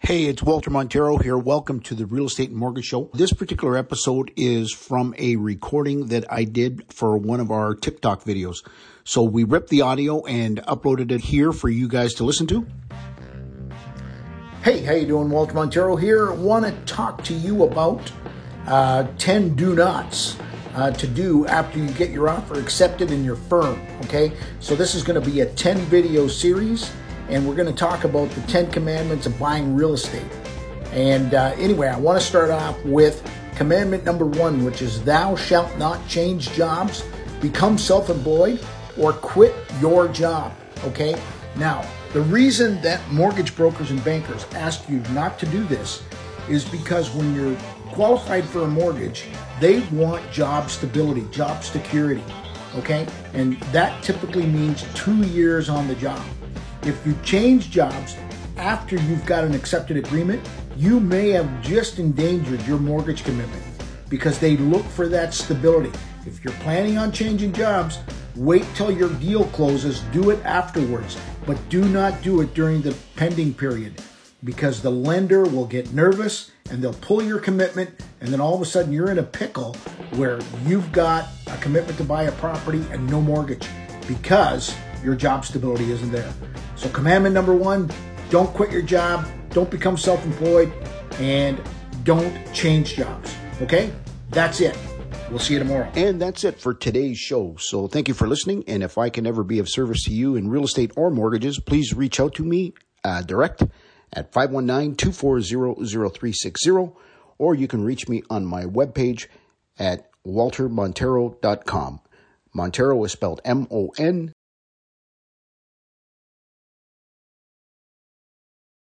Hey, it's Walter Montero here. Welcome to the Real Estate Mortgage Show. This particular episode is from a recording that I did for one of our TikTok videos. So we ripped the audio and uploaded it here for you guys to listen to. Hey, how you doing? Walter Montero here. Want to talk to you about uh, 10 do nots uh, to do after you get your offer accepted in your firm. Okay, so this is going to be a 10 video series and we're going to talk about the 10 commandments of buying real estate. And uh, anyway, I want to start off with commandment number one, which is thou shalt not change jobs, become self employed, or quit your job. Okay? Now, the reason that mortgage brokers and bankers ask you not to do this is because when you're qualified for a mortgage, they want job stability, job security. Okay? And that typically means two years on the job. If you change jobs after you've got an accepted agreement, you may have just endangered your mortgage commitment because they look for that stability. If you're planning on changing jobs, wait till your deal closes, do it afterwards, but do not do it during the pending period because the lender will get nervous and they'll pull your commitment and then all of a sudden you're in a pickle where you've got a commitment to buy a property and no mortgage because your job stability isn't there. So, commandment number one don't quit your job, don't become self employed, and don't change jobs. Okay? That's it. We'll see you tomorrow. And that's it for today's show. So, thank you for listening. And if I can ever be of service to you in real estate or mortgages, please reach out to me uh, direct at 519 240 0360, or you can reach me on my webpage at waltermontero.com. Montero is spelled M O N